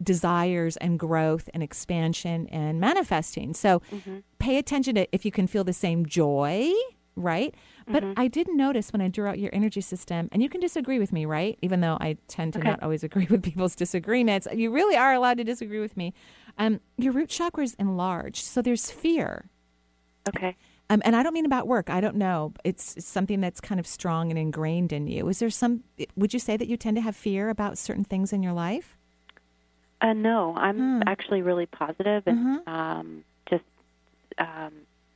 desires and growth and expansion and manifesting. So mm-hmm. pay attention to if you can feel the same joy, right? But I did notice when I drew out your energy system, and you can disagree with me, right? Even though I tend to Okay. not always agree with people's disagreements, you really are allowed to disagree with me. Um, your root chakra is enlarged, so there's fear. Okay. Um, and I don't mean about work. I don't know. It's, it's something that's kind of strong and ingrained in you. Is there some? Would you say that you tend to have fear about certain things in your life? Uh, no, I'm Hmm. actually really positive and Mm-hmm. um, just um,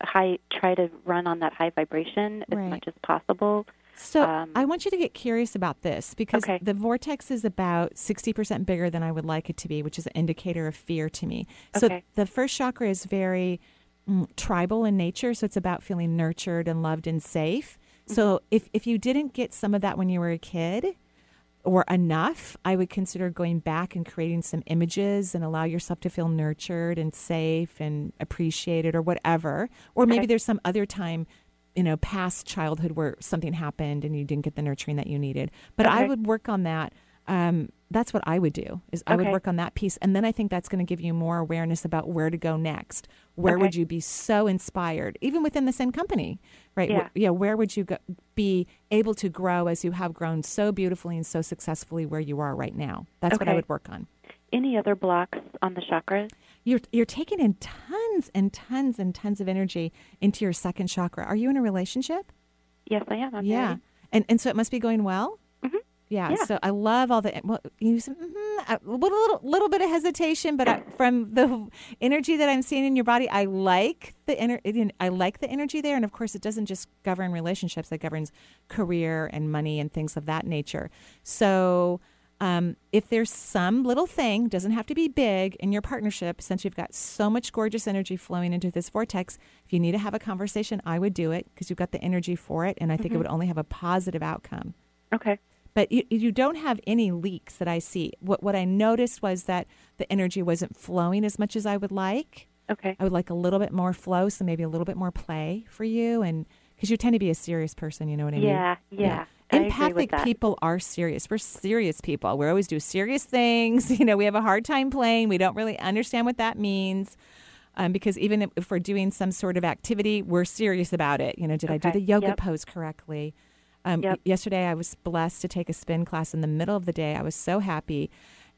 high. Try to run on that high vibration as Right. much as possible. So Um, I want you to get curious about this because Okay. the vortex is about 60% bigger than I would like it to be, which is an indicator of fear to me. So Okay. the first chakra is very mm, tribal in nature. So it's about feeling nurtured and loved and safe. So Mm-hmm. if, if you didn't get some of that when you were a kid, or enough, I would consider going back and creating some images and allow yourself to feel nurtured and safe and appreciated or whatever. Or maybe Okay. there's some other time, you know, past childhood where something happened and you didn't get the nurturing that you needed. But I would work on that. Um, that's what I would do is I would work on that piece. And then I think that's going to give you more awareness about where to go next. Where would you be so inspired, even within the same company, right? Yeah. Wh- yeah, where would you go, be able to grow as you have grown so beautifully and so successfully where you are right now? That's what I would work on. Any other blocks on the chakras? You're you're taking in tons and tons and tons of energy into your second chakra. Are you in a relationship? Yes, I am. I'm yeah, married. and and so it must be going well. Yeah, Yeah. So I love all the well, you said, mm-hmm, a little, little bit of hesitation, but I, from the energy that I'm seeing in your body, I like the ener- I like the energy there, and of course, it doesn't just govern relationships; it governs career and money and things of that nature. So. Um, if there's some little thing, doesn't have to be big in your partnership, since you've got so much gorgeous energy flowing into this vortex, if you need to have a conversation, I would do it because you've got the energy for it, and I think it Mhm. would only have a positive outcome. Okay. But you, you don't have any leaks that I see. What what I noticed was that the energy wasn't flowing as much as I would like. Okay. I would like a little bit more flow, so maybe a little bit more play for you, and because you tend to be a serious person, you know what I mean? Yeah, yeah. I Empathic people are serious. We're serious people. We always do serious things. You know, we have a hard time playing. We don't really understand what that means. Um, because even if, we're doing some sort of activity, we're serious about it. You know, did I do the yoga Yep. pose correctly? Um, y- Yesterday, I was blessed to take a spin class in the middle of the day. I was so happy.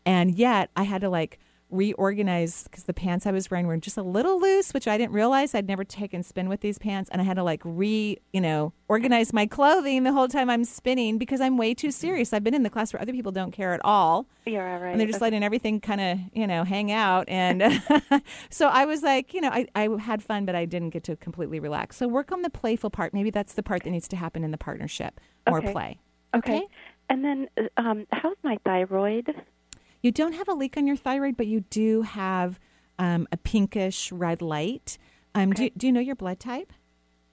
And yet, I had to like reorganize because the pants I was wearing were just a little loose, which I didn't realize. I'd never taken spin with these pants. And I had to like re, you know, organize my clothing the whole time I'm spinning because I'm way too serious. I've been in the class where other people don't care at all. You're all right. And they're just Okay. letting everything kind of, you know, hang out. And so I was like, you know, I, I had fun, but I didn't get to completely relax. So work on the playful part. Maybe that's the part that needs to happen in the partnership. More Okay. play. Okay. And then, uh, um, how's my thyroid? You don't have a leak on your thyroid, but you do have um, a pinkish red light. Um, do, do you know your blood type?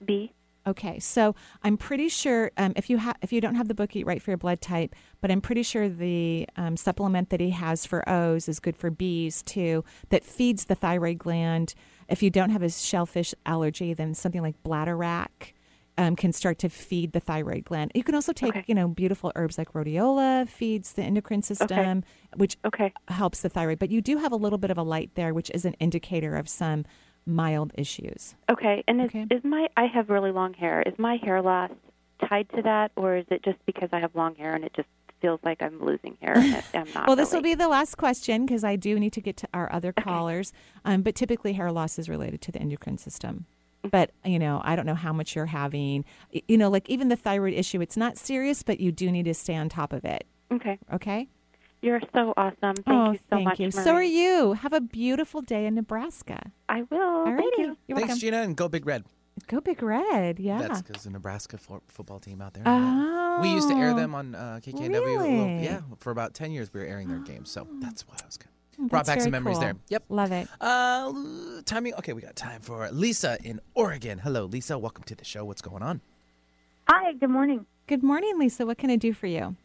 B. Okay, so I'm pretty sure um, if you have if you don't have the book Eat Right for your blood type, but I'm pretty sure the um, supplement that he has for O's is good for B's too. That feeds the thyroid gland. If you don't have a shellfish allergy, then something like bladder bladderwrack um, can start to feed the thyroid gland. You can also take you know beautiful herbs like rhodiola feeds the endocrine system, which okay. helps the thyroid. But you do have a little bit of a light there, which is an indicator of some mild issues. Okay. And is, is my I have really long hair. Is my hair loss tied to that, or is it just because I have long hair and it just feels like I'm losing hair? And I'm not. well, this will be the last question because I do need to get to our other callers. Um, but typically, hair loss is related to the endocrine system. But you know, I don't know how much you're having. You know, like even the thyroid issue, it's not serious, but you do need to stay on top of it. Okay. Okay. You're so awesome. Thank oh, you so thank much. you. Marie. So are you. Have a beautiful day in Nebraska. I will. All Thank you. You're Thanks, welcome. Gina, and go Big Red. Go Big Red. Yeah. That's because the Nebraska fo- football team out there. Oh. We used to air them on uh, KKNW. a little- Really? yeah, for about 10 years we were airing their games. So that's why I was good. Brought that's back some memories cool. there. Yep. Love it. Uh, timing. Okay, we got time for Lisa in Oregon. Hello, Lisa. Welcome to the show. What's going on? Hi, good morning. Good morning, Lisa. What can I do for you?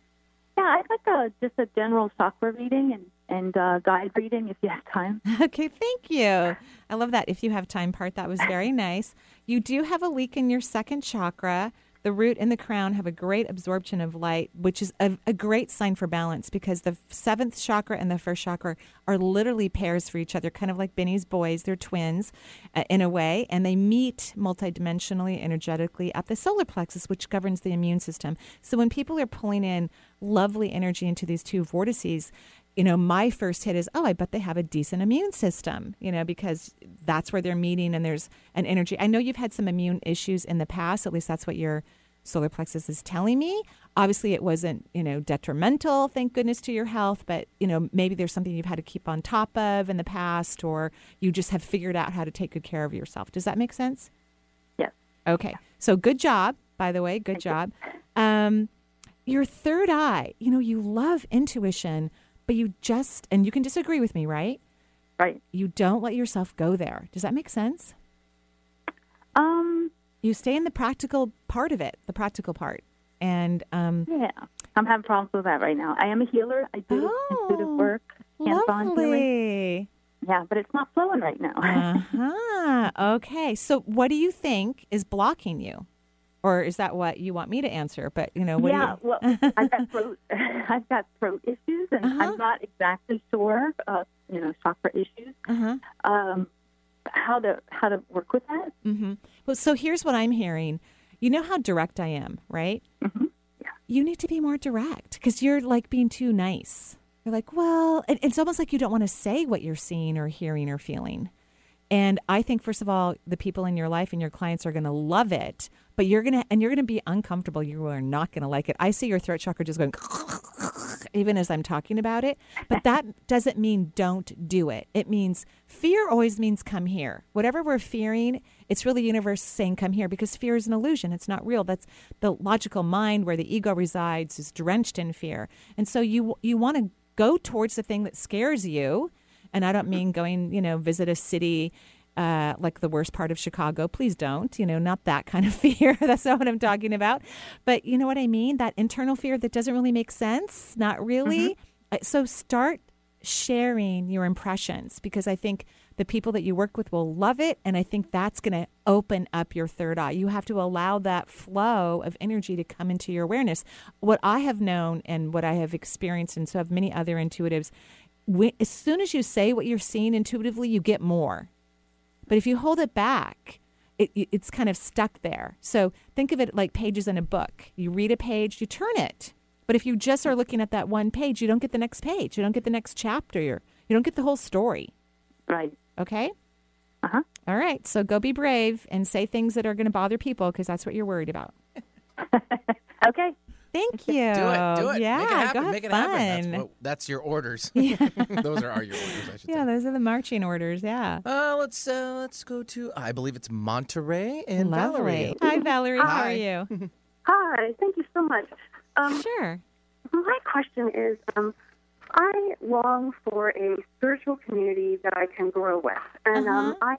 Yeah, I'd like a, just a general chakra reading and, and uh, guide reading if you have time. Okay, thank you. I love that. If you have time part, that was very nice. You do have a leak in your second chakra. The root and the crown have a great absorption of light, which is a, a great sign for balance because the seventh chakra and the first chakra are literally pairs for each other, kind of like Benny's boys. They're twins uh, in a way, and they meet multidimensionally, energetically at the solar plexus, which governs the immune system. So when people are pulling in lovely energy into these two vortices, you know, my first hit is, oh, I bet they have a decent immune system, you know, because that's where they're meeting and there's an energy. I know you've had some immune issues in the past, at least that's what your solar plexus is telling me. Obviously, it wasn't, you know, detrimental, thank goodness, to your health, but, you know, maybe there's something you've had to keep on top of in the past, or you just have figured out how to take good care of yourself. Does that make sense? Yes. Okay. So good job, by the way. Good job. Um, your third eye, you know, you love intuition, but you just, and you can disagree with me, right? Right. You don't let yourself go there. Does that make sense? Um, you stay in the practical part of it, the practical part. And um, yeah, I'm having problems with that right now. I am a healer. I do intuitive work, hands-on healing. Oh, lovely. Yeah, but it's not flowing right now. uh-huh. Okay. So what do you think is blocking you? Or is that what you want me to answer? But, you know, what yeah, you... well, I've got throat, I've got throat issues, and Uh-huh. I'm not exactly sure, uh, you know, chakra issues. Uh-huh. Um, how to how to work with that? Mm-hmm. Well, so here's what I'm hearing. You know how direct I am, right? Mm-hmm. Yeah. You need to be more direct because you're like being too nice. You're like, well, it, it's almost like you don't want to say what you're seeing or hearing or feeling. And I think, first of all, the people in your life and your clients are going to love it, but you're to, and you're to be uncomfortable. You are not to like it. I see your throat chakra just going, even as I'm talking about it. But that doesn't mean don't do it. It means fear always means come here. Whatever we're fearing, it's really the universe saying come here because fear is an illusion. It's not real. That's the logical mind where the ego resides is drenched in fear. And so you you want to go towards the thing that scares you. And I don't mean going, you know, visit a city uh, like the worst part of Chicago. Please don't, you know, not that kind of fear. That's not what I'm talking about. But you know what I mean? That internal fear that doesn't really make sense. Not really. Uh, So start sharing your impressions because I think the people that you work with will love it. And I think that's going to open up your third eye. You have to allow that flow of energy to come into your awareness. What I have known and what I have experienced, and so have many other intuitives, when, as soon as you say what you're seeing intuitively, you get more. But if you hold it back, it, it- it's kind of stuck there. So think of it like pages in a book. You read a page, you turn it. But if you just are looking at that one page, you don't get the next page. You don't get the next chapter. You're, you don't get the whole story. Right. Okay? Uh huh. All right. So go be brave and say things that are going to bother people because that's what you're worried about. okay. Thank you. Do it. Do it. Yeah. Make it happen. Go have Make it fun. happen. That's, what, that's your orders. Yeah. Those are, are your orders, I should Yeah, those are the marching orders. Yeah. Uh, let's uh, let's go to I believe it's Monterey and Lovely. Valerie. Hi, Valerie. How are you? Hi, thank you so much. Um, sure. My question is um, I long for a spiritual community that I can grow with. And um, Uh-huh.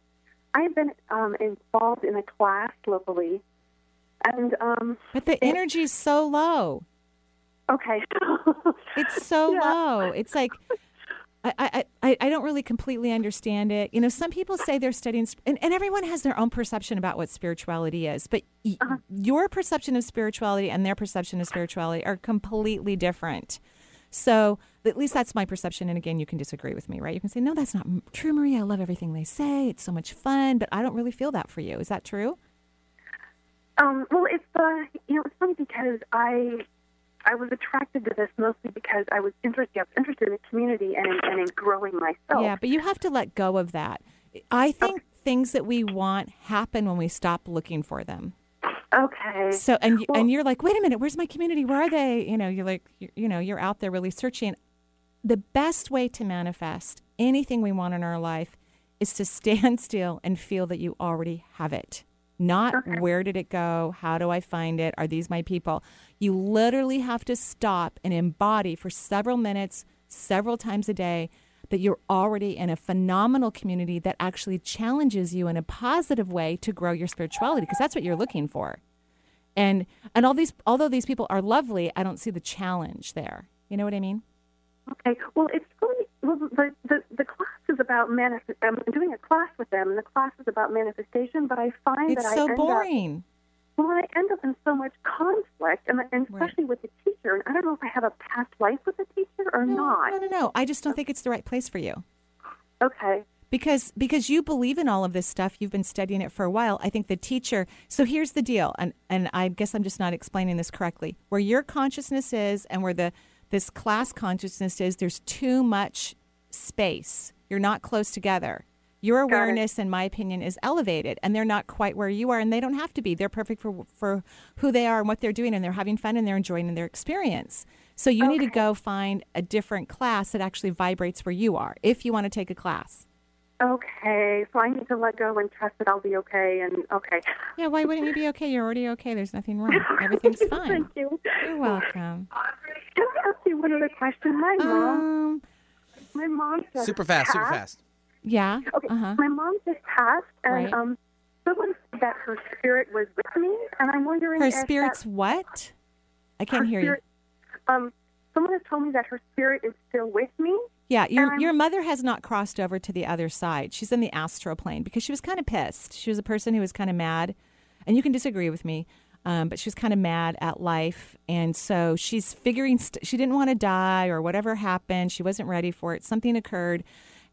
I, I've been um, involved in a class locally. And um, But the energy is so low. Okay. it's so low. It's like I, I, I, don't really completely understand it. You know, some people say they're studying, and, and everyone has their own perception about what spirituality is. But y- your perception of spirituality and their perception of spirituality are completely different. So at least that's my perception. And again, you can disagree with me, right? You can say, no, that's not true, Maria. I love everything they say. It's so much fun. But I don't really feel that for you. Is that true? Um, well, it's uh, you know, it's funny because I I was attracted to this mostly because I was interested interested in the community and in, and in growing myself. Yeah, but you have to let go of that. I think things that we want happen when we stop looking for them. Okay. So and you and you're like, wait a minute, where's my community? Where are they? You know, you're like, you you know, you're out there really searching. The best way to manifest anything we want in our life is to stand still and feel that you already have it. Not where did it go? How do I find it? Are these my people? You literally have to stop and embody for several minutes, several times a day, that you're already in a phenomenal community that actually challenges you in a positive way to grow your spirituality because that's what you're looking for. And and all these although these people are lovely, I don't see the challenge there. You know what I mean? Okay. Well, it's really well. The the, the class is about manifest. I'm doing a class with them, and the class is about manifestation. But I find It's that I end boring. Up, well, I end up in so much conflict, and, and especially with the teacher. And I don't know if I have a past life with the teacher or not. No, no, no. I just don't think it's the right place for you. Okay. Because because you believe in all of this stuff, you've been studying it for a while. I think the teacher. So here's the deal, and and I guess I'm just not explaining this correctly. Where your consciousness is, and where the this class consciousness is, there's too much space. You're not close together. Your awareness, in my opinion, is elevated, and they're not quite where you are, and they don't have to be. They're perfect for for who they are and what they're doing, and they're having fun and they're enjoying their experience. So you need to go find a different class that actually vibrates where you are, if you want to take a class. Okay. So I need to let go and trust that I'll be okay. And okay. Yeah. Why wouldn't you be okay? You're already okay. There's nothing wrong. Everything's fine. Thank you. You're welcome. Can I ask you one other question? My Um, mom. My mom just Super fast, super passed. fast. Yeah. Okay. Uh-huh. My mom just passed, and Right. um, someone said that her spirit was with me, and I'm wondering Her if spirit's that, what? I can't hear spirit, Um, someone has told me that her spirit is still with me. Yeah, your and your mother has not crossed over to the other side. She's in the astral plane because she was kind of pissed. She was a person who was kind of mad, and you can disagree with me, um, but she was kind of mad at life, and so she's figuring st- she didn't want to die or whatever happened. She wasn't ready for it. Something occurred.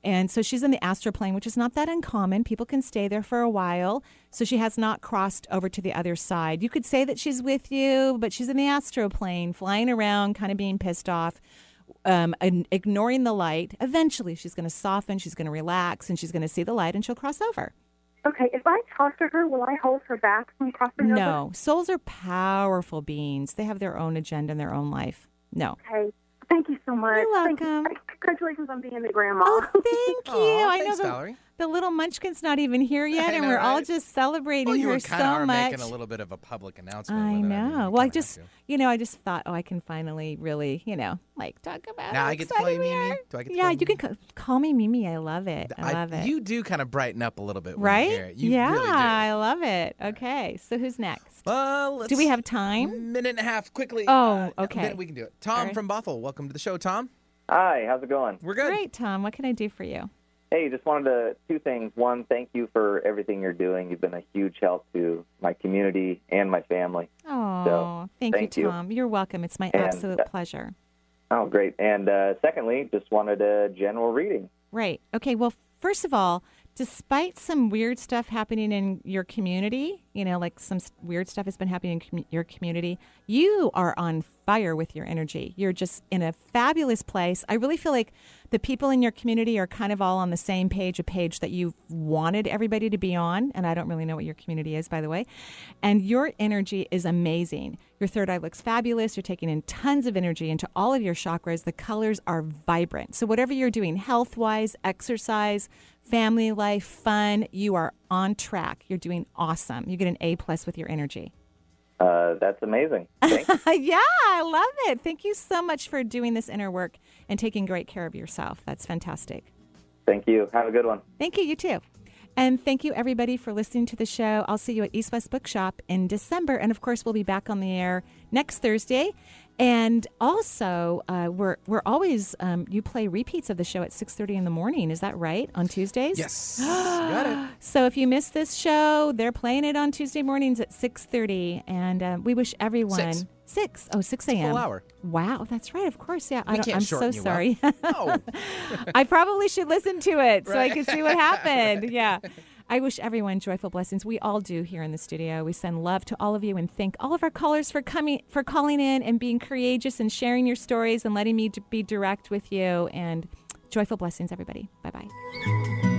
And so she's in the astral plane, which is not that uncommon. People can stay there for a while. So she has not crossed over to the other side. You could say that she's with you, but she's in the astral plane, flying around, kind of being pissed off, um, ignoring the light. Eventually, she's going to soften, she's going to relax, and she's going to see the light, and she'll cross over. Okay, if I talk to her, will I hold her back from crossing over? No, souls are powerful beings. They have their own agenda and their own life. No. Okay. Thank you so much. You're Thank welcome. you. Congratulations on being the grandma. Oh, thank you. I thanks, know the, Valerie. The little munchkin's not even here yet, I and we're all just celebrating Well, you her were kind of so are much. making a little bit of a public announcement. I with it. know. mean, well, I just, you know, I just thought, oh, I can finally really, you know, like talk about. It. Now how I get to call you excited we Mimi? Do I get to yeah, call you you can call me Mimi. I love it. I I- love it. You do kind of brighten up a little bit, when right? You hear it. You yeah, really do. I love it. Okay, so who's next? Well, do we have time? Minute and a half, quickly. Oh, Uh, okay. a minute, we can do it. Tom All right. from Bothell, welcome to the show, Tom. Hi, how's it going? We're good. Great, Tom. What can I do for you? Hey, just wanted to two things. One, thank you for everything you're doing. You've been a huge help to my community and my family. Oh, So, thank, thank you, you. Tom. You're welcome. It's my And, absolute uh, pleasure. Oh, great. And uh, secondly, just wanted a general reading. Right. Okay. Well, first of all, despite some weird stuff happening in your community, you know, like some weird stuff has been happening in commu- your community, you are on fire with your energy. You're just in a fabulous place. I really feel like the people in your community are kind of all on the same page, a page that you've wanted everybody to be on. And I don't really know what your community is, by the way. And your energy is amazing. Your third eye looks fabulous. You're taking in tons of energy into all of your chakras. The colors are vibrant. So, whatever you're doing, health wise, exercise, family life, fun, you are on track. You're doing awesome. You get an A plus with your energy. Uh, that's amazing. Yeah, I love it. Thank you so much for doing this inner work and taking great care of yourself. That's fantastic. thank you. Have a good one. Thank you. You too. And thank you, everybody, for listening to the show. I'll see you at East West Bookshop in December. And of course, we'll be back on the air next Thursday. And also, uh, we're we're always um, you play repeats of the show at six thirty in the morning. Is that right on Tuesdays? Yes, got it. So if you miss this show, they're playing it on Tuesday mornings at six thirty. And uh, we wish everyone Six. six oh six a.m. full hour. Wow, that's right. Of course, yeah. I We can't I'm so shorten you up. sorry. No. I probably should listen to it so I Right. can see what happened. Yeah. I wish everyone joyful blessings. We all do here in the studio. We send love to all of you and thank all of our callers for coming, for calling in and being courageous and sharing your stories and letting me be direct with you. And joyful blessings, everybody. Bye bye.